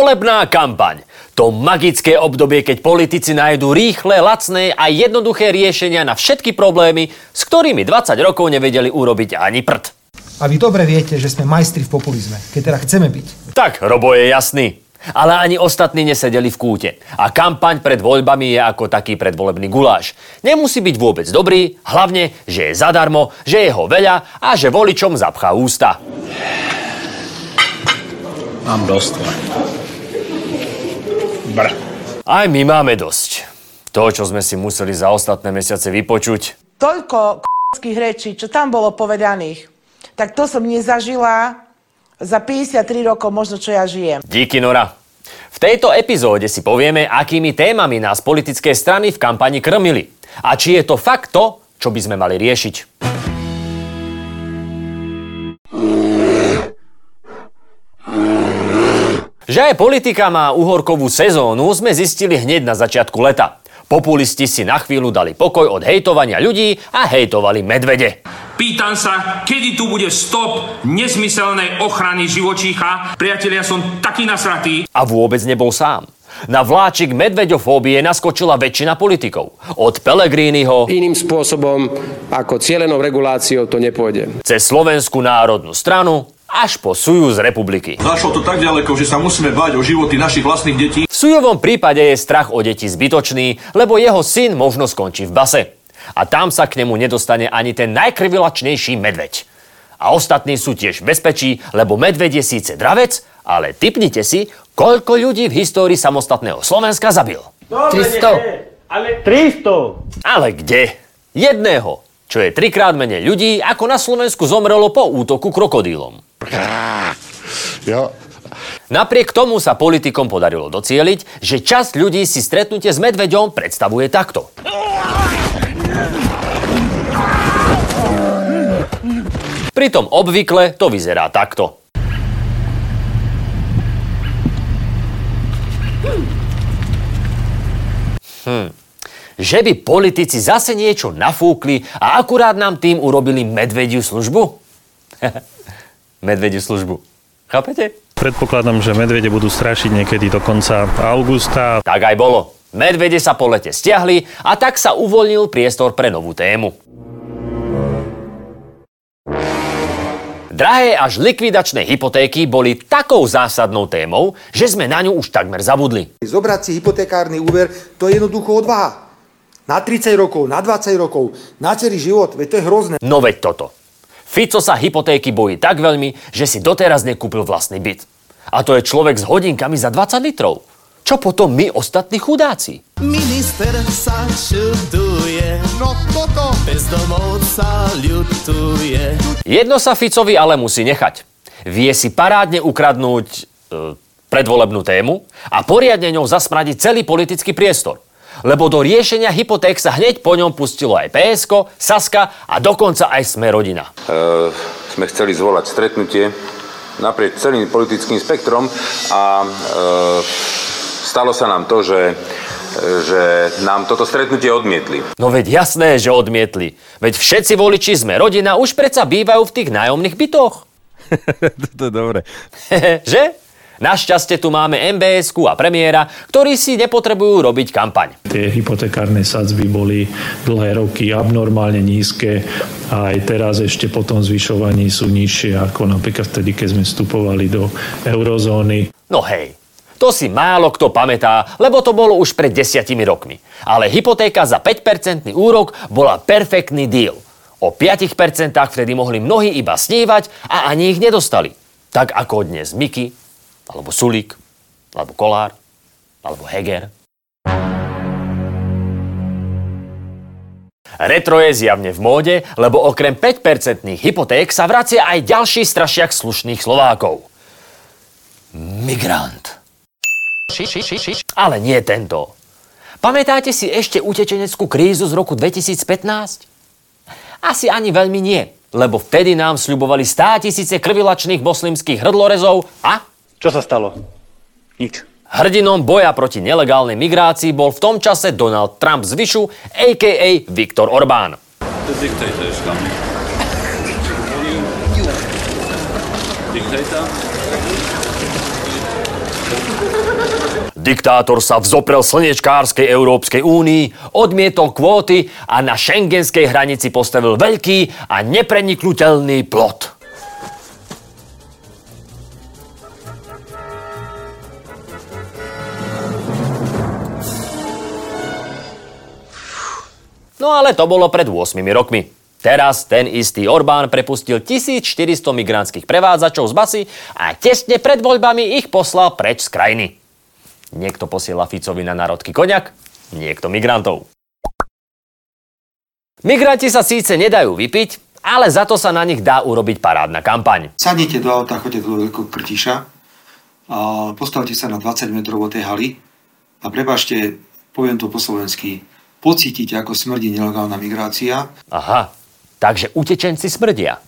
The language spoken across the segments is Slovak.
Volebná kampaň. To magické obdobie, keď politici nájdú rýchle, lacné a jednoduché riešenia na všetky problémy, s ktorými 20 rokov nevedeli urobiť ani prd. A vy dobre viete, že sme majstri v populizme, keď teda chceme byť. Tak, Robo je jasný. Ale ani ostatní nesedeli v kúte. A kampaň pred voľbami je ako taký predvolebný guláš. Nemusí byť vôbec dobrý, hlavne, že je zadarmo, že je ho veľa a že voličom zapchá ústa. Mám dosť. Br. Aj my máme dosť. To, čo sme si museli za ostatné mesiace vypočuť. toľko k***ských rečí, čo tam bolo povedaných, tak to som nezažila za 53 rokov možno, čo ja žijem. Díky, Nora. V tejto epizóde si povieme, akými témami nás politické strany v kampani krmili. A či je to fakt to, čo by sme mali riešiť. Že aj politika má uhorkovú sezónu, sme zistili hneď na začiatku leta. Populisti si na chvíľu dali pokoj od hejtovania ľudí a hejtovali medvede. Pýtam sa, kedy tu bude stop nesmyselnej ochrany živočícha? Priatelia, som taký nasratý. A vôbec nebol sám. Na vláčik medveďofóbie naskočila väčšina politikov. Od Pellegriniho Iným spôsobom ako cielenou reguláciou to nepôjde. cez Slovenskú národnú stranu až po Sujuz republiky. Zašlo to tak ďaleko, že sa musíme báť o životy našich vlastných detí. V Sujovom prípade je strach o deti zbytočný, lebo jeho syn možno skončí v base. A tam sa k nemu nedostane ani ten najkrvilačnejší medveď. A ostatní sú tiež v bezpečí, lebo medveď je síce dravec, ale typnite si, koľko ľudí v histórii samostatného Slovenska zabil. 300. Ale 300. Ale kde? Jedného, čo je trikrát menej ľudí, ako na Slovensku zomrelo po útoku krokodílom. Jo. Napriek tomu sa politikom podarilo docieliť, že časť ľudí si stretnutie s medveďom predstavuje takto. Pritom obvykle to vyzerá takto. Hm. Že by politici zase niečo nafúkli a akurát nám tým urobili medvediu službu? medvediu službu. Chápete? Predpokladám, že medvede budú strašiť niekedy do konca augusta. Tak aj bolo. Medvede sa po lete stiahli a tak sa uvoľnil priestor pre novú tému. Drahé až likvidačné hypotéky boli takou zásadnou témou, že sme na ňu už takmer zabudli. Zobrať si hypotekárny úver, to je jednoducho odvaha. Na 30 rokov, na 20 rokov, na celý život, veď to je hrozné. No veď toto. Fico sa hypotéky bojí tak veľmi, že si doteraz nekúpil vlastný byt. A to je človek s hodinkami za 20 litrov. Čo potom my ostatní chudáci? Minister sa čuduje, no toto bezdomovca ľutuje. Jedno sa Ficovi ale musí nechať. Vie si parádne ukradnúť e, predvolebnú tému a poriadne ňou zasmradiť celý politický priestor. Lebo do riešenia hypoték sa hneď po ňom pustilo aj PSK, Saska a dokonca aj Sme rodina. e, sme chceli zvolať stretnutie naprieč celým politickým spektrom a e, stalo sa nám to, že, že nám toto stretnutie odmietli. No veď jasné, že odmietli. Veď všetci voliči Sme rodina už predsa bývajú v tých nájomných bytoch. to je dobre. že? Našťastie tu máme mbs a premiéra, ktorí si nepotrebujú robiť kampaň. Tie hypotekárne sadzby boli dlhé roky abnormálne nízke a aj teraz ešte po tom zvyšovaní sú nižšie ako napríklad vtedy, keď sme vstupovali do eurozóny. No hej, to si málo kto pamätá, lebo to bolo už pred desiatimi rokmi. Ale hypotéka za 5% úrok bola perfektný deal. O 5% vtedy mohli mnohí iba snívať a ani ich nedostali. Tak ako dnes Miky, alebo Sulík, alebo Kolár, alebo Heger. Retro je zjavne v móde, lebo okrem 5% hypoték sa vracia aj ďalší strašiak slušných Slovákov. Migrant. Ale nie tento. Pamätáte si ešte utečeneckú krízu z roku 2015? Asi ani veľmi nie, lebo vtedy nám sľubovali 100 tisíce krvilačných moslimských hrdlorezov a Čo sa stalo? Nič. Hrdinom boja proti nelegálnej migrácii bol v tom čase Donald Trump z Vyšu, a.k.a. Viktor Orbán. Diktátor sa vzoprel slnečkárskej Európskej únii, odmietol kvóty a na šengenskej hranici postavil veľký a nepreniknutelný plot. No ale to bolo pred 8 rokmi. Teraz ten istý Orbán prepustil 1400 migrantských prevádzačov z basy a tesne pred voľbami ich poslal preč z krajiny. Niekto posiela Ficovi na národky koňak, niekto migrantov. Migranti sa síce nedajú vypiť, ale za to sa na nich dá urobiť parádna kampaň. Sadnite do auta, choďte do veľkého krtiša, postavte sa na 20 metrov od tej haly a prepašte, poviem to po slovensky, pocítite, ako smrdí nelegálna migrácia. Aha, takže utečenci smrdia.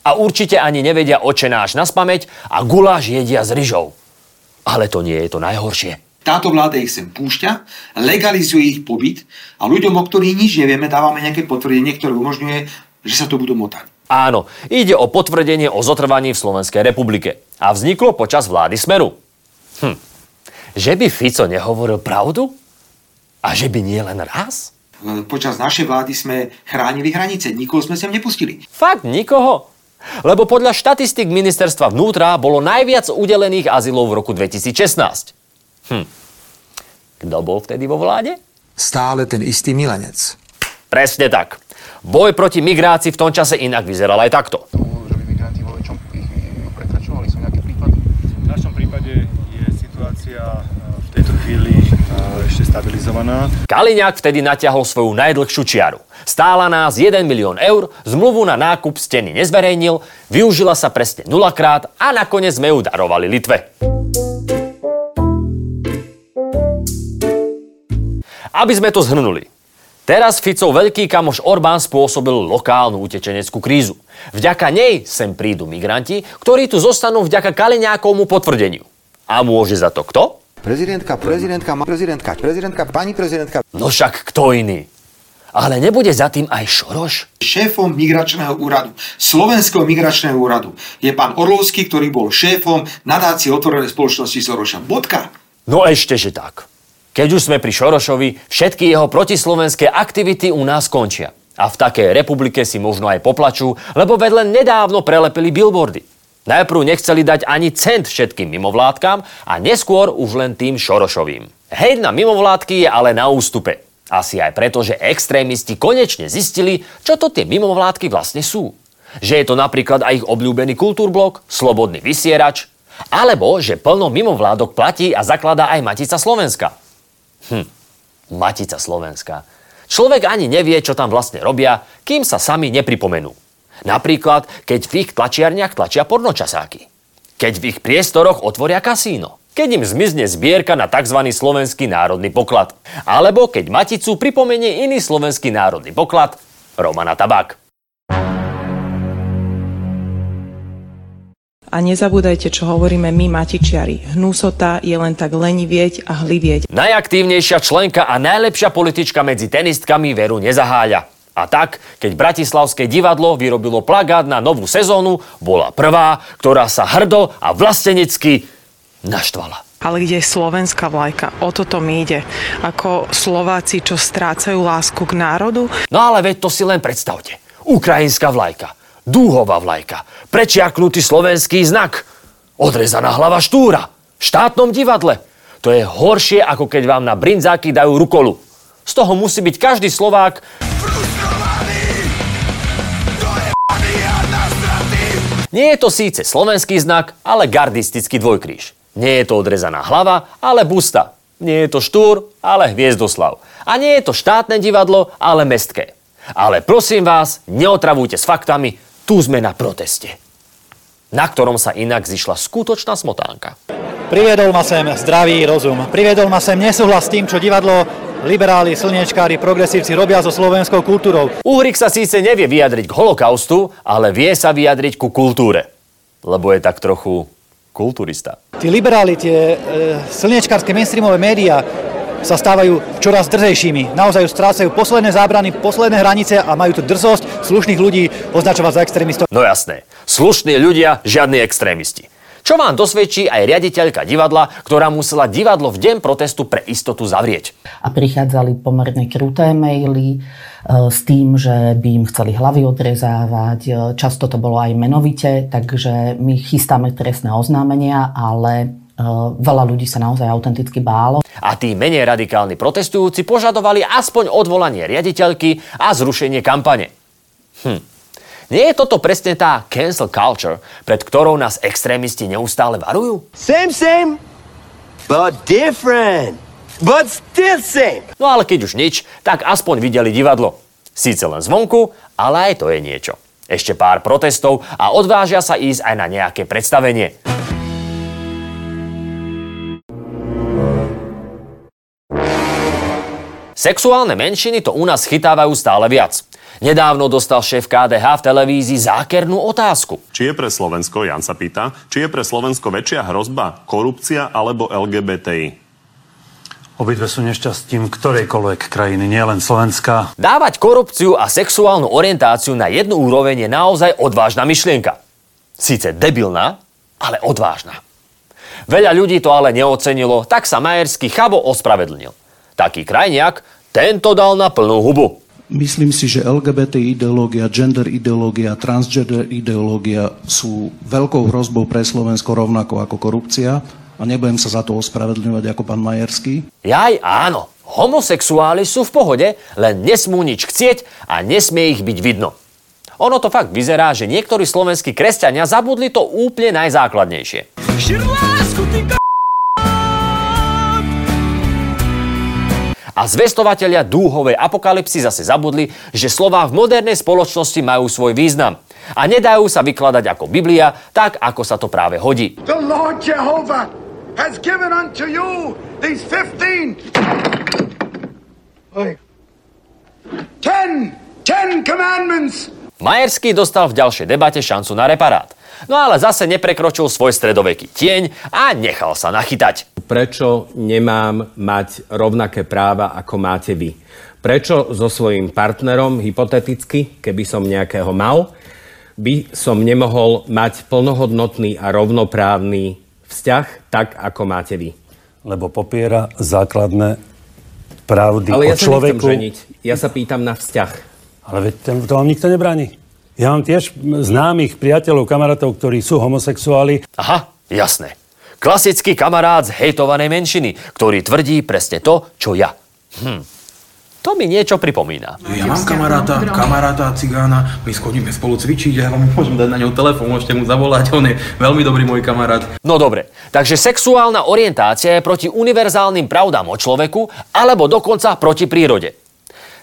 A určite ani nevedia očenáš na spameť a guláš jedia s ryžou. Ale to nie je to najhoršie. Táto vláda ich sem púšťa, legalizuje ich pobyt a ľuďom, o ktorých nič nevieme, dávame nejaké potvrdenie, ktoré umožňuje, že sa to budú motať. Áno, ide o potvrdenie o zotrvaní v Slovenskej republike. A vzniklo počas vlády Smeru. Hm. Že by Fico nehovoril pravdu? A že by nie len raz? Počas našej vlády sme chránili hranice, nikoho sme sem nepustili. Fakt nikoho? Lebo podľa štatistik ministerstva vnútra bolo najviac udelených azylov v roku 2016. Hm. Kto bol vtedy vo vláde? Stále ten istý milenec. Presne tak. Boj proti migrácii v tom čase inak vyzeral aj takto. V našom prípade je situácia v tejto chvíli ešte stabilizovaná. Kaliňák vtedy natiahol svoju najdlhšiu čiaru. Stála nás 1 milión eur, zmluvu na nákup steny nezverejnil, využila sa presne nulakrát a nakoniec sme ju darovali Litve. Aby sme to zhrnuli. Teraz Ficov veľký kamoš Orbán spôsobil lokálnu utečeneckú krízu. Vďaka nej sem prídu migranti, ktorí tu zostanú vďaka Kaliňákovmu potvrdeniu. A môže za to kto? Prezidentka, prezidentka, prezidentka, prezidentka, pani prezidentka. No však kto iný? Ale nebude za tým aj Šoroš? Šéfom migračného úradu, Slovenského migračného úradu, je pán Orlovský, ktorý bol šéfom nadácie otvorenej spoločnosti Soroša. Bodka. No ešte, že tak. Keď už sme pri Šorošovi, všetky jeho protislovenské aktivity u nás končia. A v takej republike si možno aj poplačú, lebo vedle nedávno prelepili billboardy. Najprv nechceli dať ani cent všetkým mimovládkam a neskôr už len tým Šorošovým. Hej na mimovládky je ale na ústupe. Asi aj preto, že extrémisti konečne zistili, čo to tie mimovládky vlastne sú. Že je to napríklad aj ich obľúbený kultúrblok, slobodný vysierač, alebo že plno mimovládok platí a zakladá aj Matica Slovenska. Hm, Matica Slovenska. Človek ani nevie, čo tam vlastne robia, kým sa sami nepripomenú. Napríklad, keď v ich tlačiarniach tlačia pornočasáky. Keď v ich priestoroch otvoria kasíno. Keď im zmizne zbierka na tzv. slovenský národný poklad. Alebo keď Maticu pripomenie iný slovenský národný poklad Romana Tabak. A nezabúdajte, čo hovoríme my, matičiari. Hnusota je len tak lenivieť a hlivieť. Najaktívnejšia členka a najlepšia politička medzi tenistkami Veru nezaháľa. A tak, keď Bratislavské divadlo vyrobilo plagát na novú sezónu, bola prvá, ktorá sa hrdo a vlastenecky naštvala. Ale kde je slovenská vlajka? O toto mi ide. Ako Slováci, čo strácajú lásku k národu? No ale veď to si len predstavte. Ukrajinská vlajka dúhová vlajka, prečiaknutý slovenský znak, odrezaná hlava štúra, v štátnom divadle. To je horšie, ako keď vám na brinzáky dajú rukolu. Z toho musí byť každý Slovák Nie je to síce slovenský znak, ale gardistický dvojkríž. Nie je to odrezaná hlava, ale busta. Nie je to štúr, ale hviezdoslav. A nie je to štátne divadlo, ale mestské. Ale prosím vás, neotravujte s faktami, tu sme na proteste, na ktorom sa inak zišla skutočná smotánka. Priviedol ma sem zdravý rozum. Priviedol ma sem nesúhlas s tým, čo divadlo liberáli, slniečkári, progresívci robia so slovenskou kultúrou. Uhrik sa síce nevie vyjadriť k holokaustu, ale vie sa vyjadriť ku kultúre. Lebo je tak trochu kulturista. Tí liberáli, tie e, slniečkárske mainstreamové médiá sa stávajú čoraz drzejšími. Naozaj strácajú posledné zábrany, posledné hranice a majú tu drzosť slušných ľudí označovať za extrémistov. No jasné. Slušní ľudia, žiadni extrémisti. Čo vám dosvedčí aj riaditeľka divadla, ktorá musela divadlo v deň protestu pre istotu zavrieť. A prichádzali pomerne kruté maily e, s tým, že by im chceli hlavy odrezávať. E, často to bolo aj menovite, takže my chystáme trestné oznámenia, ale e, veľa ľudí sa naozaj autenticky bálo. A tí menej radikálni protestujúci požadovali aspoň odvolanie riaditeľky a zrušenie kampane. Hm. Nie je toto presne tá cancel culture, pred ktorou nás extrémisti neustále varujú? Same, same, but different. But still same. No ale keď už nič, tak aspoň videli divadlo. Síce len zvonku, ale aj to je niečo. Ešte pár protestov a odvážia sa ísť aj na nejaké predstavenie. Sexuálne menšiny to u nás chytávajú stále viac. Nedávno dostal šéf KDH v televízii zákernú otázku. Či je pre Slovensko, Jan sa pýta, či je pre Slovensko väčšia hrozba korupcia alebo LGBTI? Obidve sú nešťastím ktorejkoľvek krajiny, nielen Slovenska. Dávať korupciu a sexuálnu orientáciu na jednu úroveň je naozaj odvážna myšlienka. Síce debilná, ale odvážna. Veľa ľudí to ale neocenilo, tak sa Majerský chabo ospravedlnil. Taký krajniak, tento dal na plnú hubu. Myslím si, že LGBT ideológia, gender ideológia, transgender ideológia sú veľkou hrozbou pre Slovensko rovnako ako korupcia a nebudem sa za to ospravedlňovať ako pán Majerský. Jaj, áno. Homosexuáli sú v pohode, len nesmú nič chcieť a nesmie ich byť vidno. Ono to fakt vyzerá, že niektorí slovenskí kresťania zabudli to úplne najzákladnejšie. Širlásku, ty A zvestovatelia dúhovej apokalipsy zase zabudli, že slová v modernej spoločnosti majú svoj význam a nedajú sa vykladať ako Biblia, tak ako sa to práve hodí. The Lord Jehovah has given unto you these 15 10 10 commandments. Majerský dostal v ďalšej debate šancu na reparát. No ale zase neprekročil svoj stredoveký tieň a nechal sa nachytať. Prečo nemám mať rovnaké práva, ako máte vy? Prečo so svojím partnerom, hypoteticky, keby som nejakého mal, by som nemohol mať plnohodnotný a rovnoprávny vzťah, tak ako máte vy? Lebo popiera základné pravdy Ale ja o človeku. sa ženiť. Ja sa pýtam na vzťah. Ale veď to vám nikto nebráni. Ja mám tiež známych priateľov, kamarátov, ktorí sú homosexuáli. Aha, jasné. Klasický kamarát z hejtovanej menšiny, ktorý tvrdí presne to, čo ja. Hm. To mi niečo pripomína. Ja mám kamaráta, kamaráta cigána, my schodíme spolu cvičiť, ja vám môžem dať na ňo telefón, môžete mu zavolať, on je veľmi dobrý môj kamarát. No dobre, takže sexuálna orientácia je proti univerzálnym pravdám o človeku, alebo dokonca proti prírode.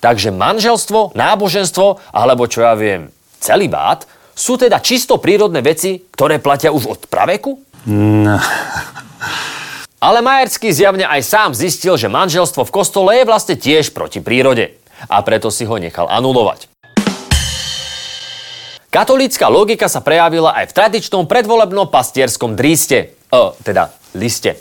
Takže manželstvo, náboženstvo, alebo čo ja viem, celibát, sú teda čisto prírodné veci, ktoré platia už od praveku? No. Ale Majerský zjavne aj sám zistil, že manželstvo v kostole je vlastne tiež proti prírode. A preto si ho nechal anulovať. Katolícka logika sa prejavila aj v tradičnom predvolebnom pastierskom dríste, e, teda liste.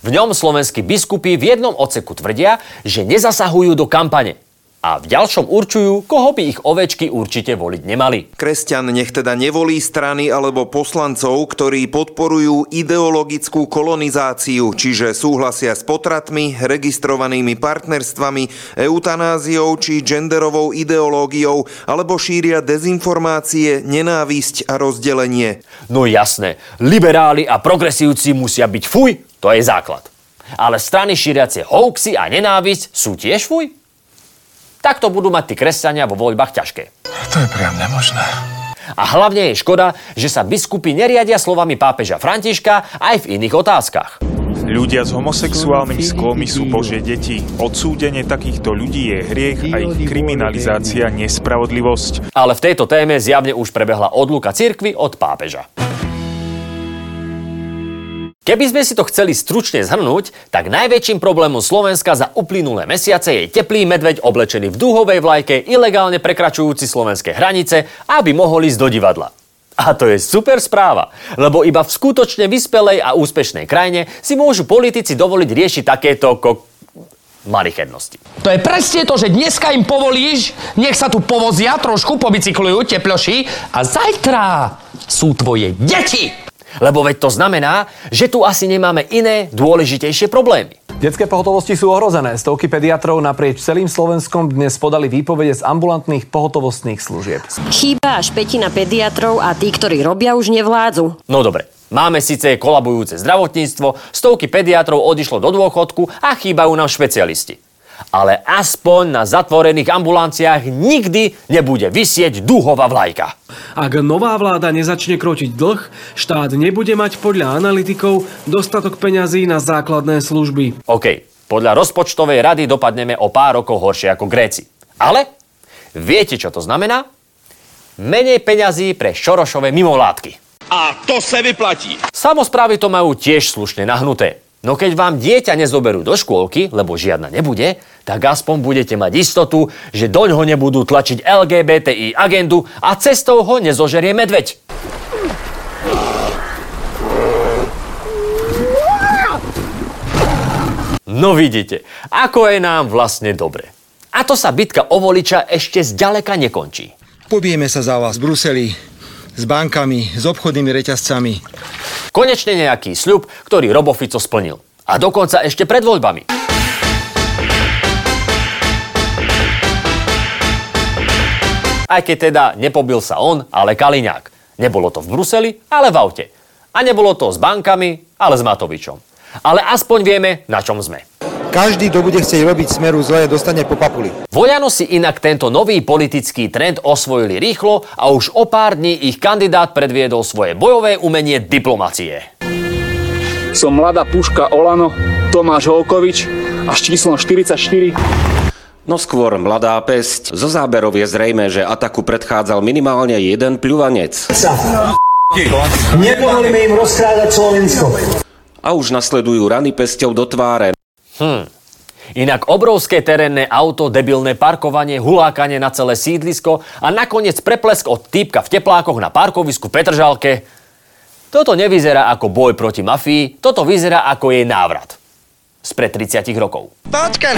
V ňom slovenskí biskupy v jednom oceku tvrdia, že nezasahujú do kampane a v ďalšom určujú, koho by ich ovečky určite voliť nemali. Kresťan nech teda nevolí strany alebo poslancov, ktorí podporujú ideologickú kolonizáciu, čiže súhlasia s potratmi, registrovanými partnerstvami, eutanáziou či genderovou ideológiou, alebo šíria dezinformácie, nenávisť a rozdelenie. No jasné, liberáli a progresívci musia byť fuj, to je základ. Ale strany šíriace hoaxy a nenávisť sú tiež fuj? Tak to budú mať tí kresťania vo voľbách ťažké. To je priam nemožné. A hlavne je škoda, že sa biskupy neriadia slovami pápeža Františka aj v iných otázkach. Ľudia s homosexuálnymi sklony sú Božie deti. Odsúdenie takýchto ľudí je hriech a ich kriminalizácia nespravodlivosť. Ale v tejto téme zjavne už prebehla odluka cirkvy od pápeža. Keby sme si to chceli stručne zhrnúť, tak najväčším problémom Slovenska za uplynulé mesiace je teplý medveď oblečený v dúhovej vlajke, ilegálne prekračujúci slovenské hranice, aby mohol ísť do divadla. A to je super správa, lebo iba v skutočne vyspelej a úspešnej krajine si môžu politici dovoliť riešiť takéto ko- malichernosti. To je presne to, že dneska im povolíš, nech sa tu povozia trošku, pobicyklujú, teploší a zajtra sú tvoje deti Lebo veď to znamená, že tu asi nemáme iné dôležitejšie problémy. Detské pohotovosti sú ohrozené. Stovky pediatrov naprieč celým Slovenskom dnes podali výpovede z ambulantných pohotovostných služieb. Chýba až petina pediatrov a tí, ktorí robia, už nevládzu. No dobre, máme síce kolabujúce zdravotníctvo, stovky pediatrov odišlo do dôchodku a chýbajú nám špecialisti. Ale aspoň na zatvorených ambulanciách nikdy nebude vysieť dúhová vlajka. Ak nová vláda nezačne krotiť dlh, štát nebude mať podľa analytikov dostatok peňazí na základné služby. OK, podľa rozpočtovej rady dopadneme o pár rokov horšie ako Gréci. Ale viete, čo to znamená? Menej peňazí pre Šorošové mimovládky. A to se vyplatí. Samozprávy to majú tiež slušne nahnuté. No keď vám dieťa nezoberú do škôlky, lebo žiadna nebude, tak aspoň budete mať istotu, že doňho nebudú tlačiť LGBTI agendu a cestou ho nezožerie medveď. No vidíte, ako je nám vlastne dobre. A to sa bitka o voliča ešte zďaleka nekončí. Pobijeme sa za vás v Bruseli, s bankami, s obchodnými reťazcami. Konečne nejaký sľub, ktorý Robo Fico splnil. A dokonca ešte pred voľbami. Aj keď teda nepobil sa on, ale Kaliňák. Nebolo to v Bruseli, ale v aute. A nebolo to s bankami, ale s Matovičom. Ale aspoň vieme, na čom sme. Každý, kto bude chcieť robiť smeru zle, dostane po papuli. Vojano si inak tento nový politický trend osvojili rýchlo a už o pár dní ich kandidát predviedol svoje bojové umenie diplomacie. Som mladá puška Olano, Tomáš Holkovič a s číslom 44. No skôr mladá pesť. Zo záberov je zrejme, že ataku predchádzal minimálne jeden pľuvanec. Nemohli im rozkrádať Slovensko. A už nasledujú rany pesťou do tváre. Hm. Inak obrovské terénne auto, debilné parkovanie, hulákanie na celé sídlisko a nakoniec preplesk od týpka v teplákoch na parkovisku Petržalke. Toto nevyzerá ako boj proti mafii, toto vyzerá ako jej návrat. Spred 30 rokov. Počkaj,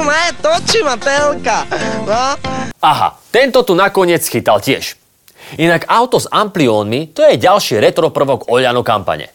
ne, točí ma telka. No. Aha, tento tu nakoniec chytal tiež. Inak auto s ampliónmi, to je ďalší retro prvok Oľano kampane.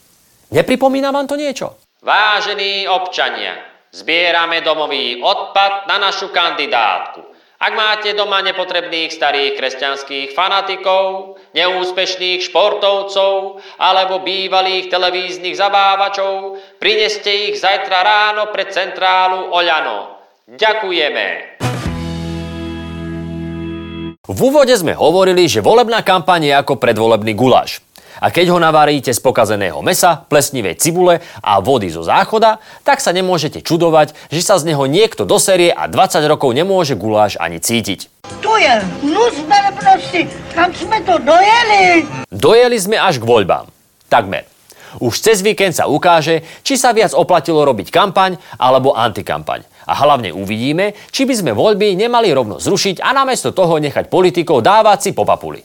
Nepripomína vám to niečo? Vážení občania, zbierame domový odpad na našu kandidátku. Ak máte doma nepotrebných starých kresťanských fanatikov, neúspešných športovcov alebo bývalých televíznych zabávačov, prineste ich zajtra ráno pred centrálu Oľano. Ďakujeme. V úvode sme hovorili, že volebná kampaň je ako predvolebný guláš. A keď ho navaríte z pokazeného mesa, plesnivej cibule a vody zo záchoda, tak sa nemôžete čudovať, že sa z neho niekto doserie a 20 rokov nemôže guláš ani cítiť. Tu je nus proste, kam sme to dojeli? Dojeli sme až k voľbám. Takmer. Už cez víkend sa ukáže, či sa viac oplatilo robiť kampaň alebo antikampaň. A hlavne uvidíme, či by sme voľby nemali rovno zrušiť a namiesto toho nechať politikov dávať si po papuli.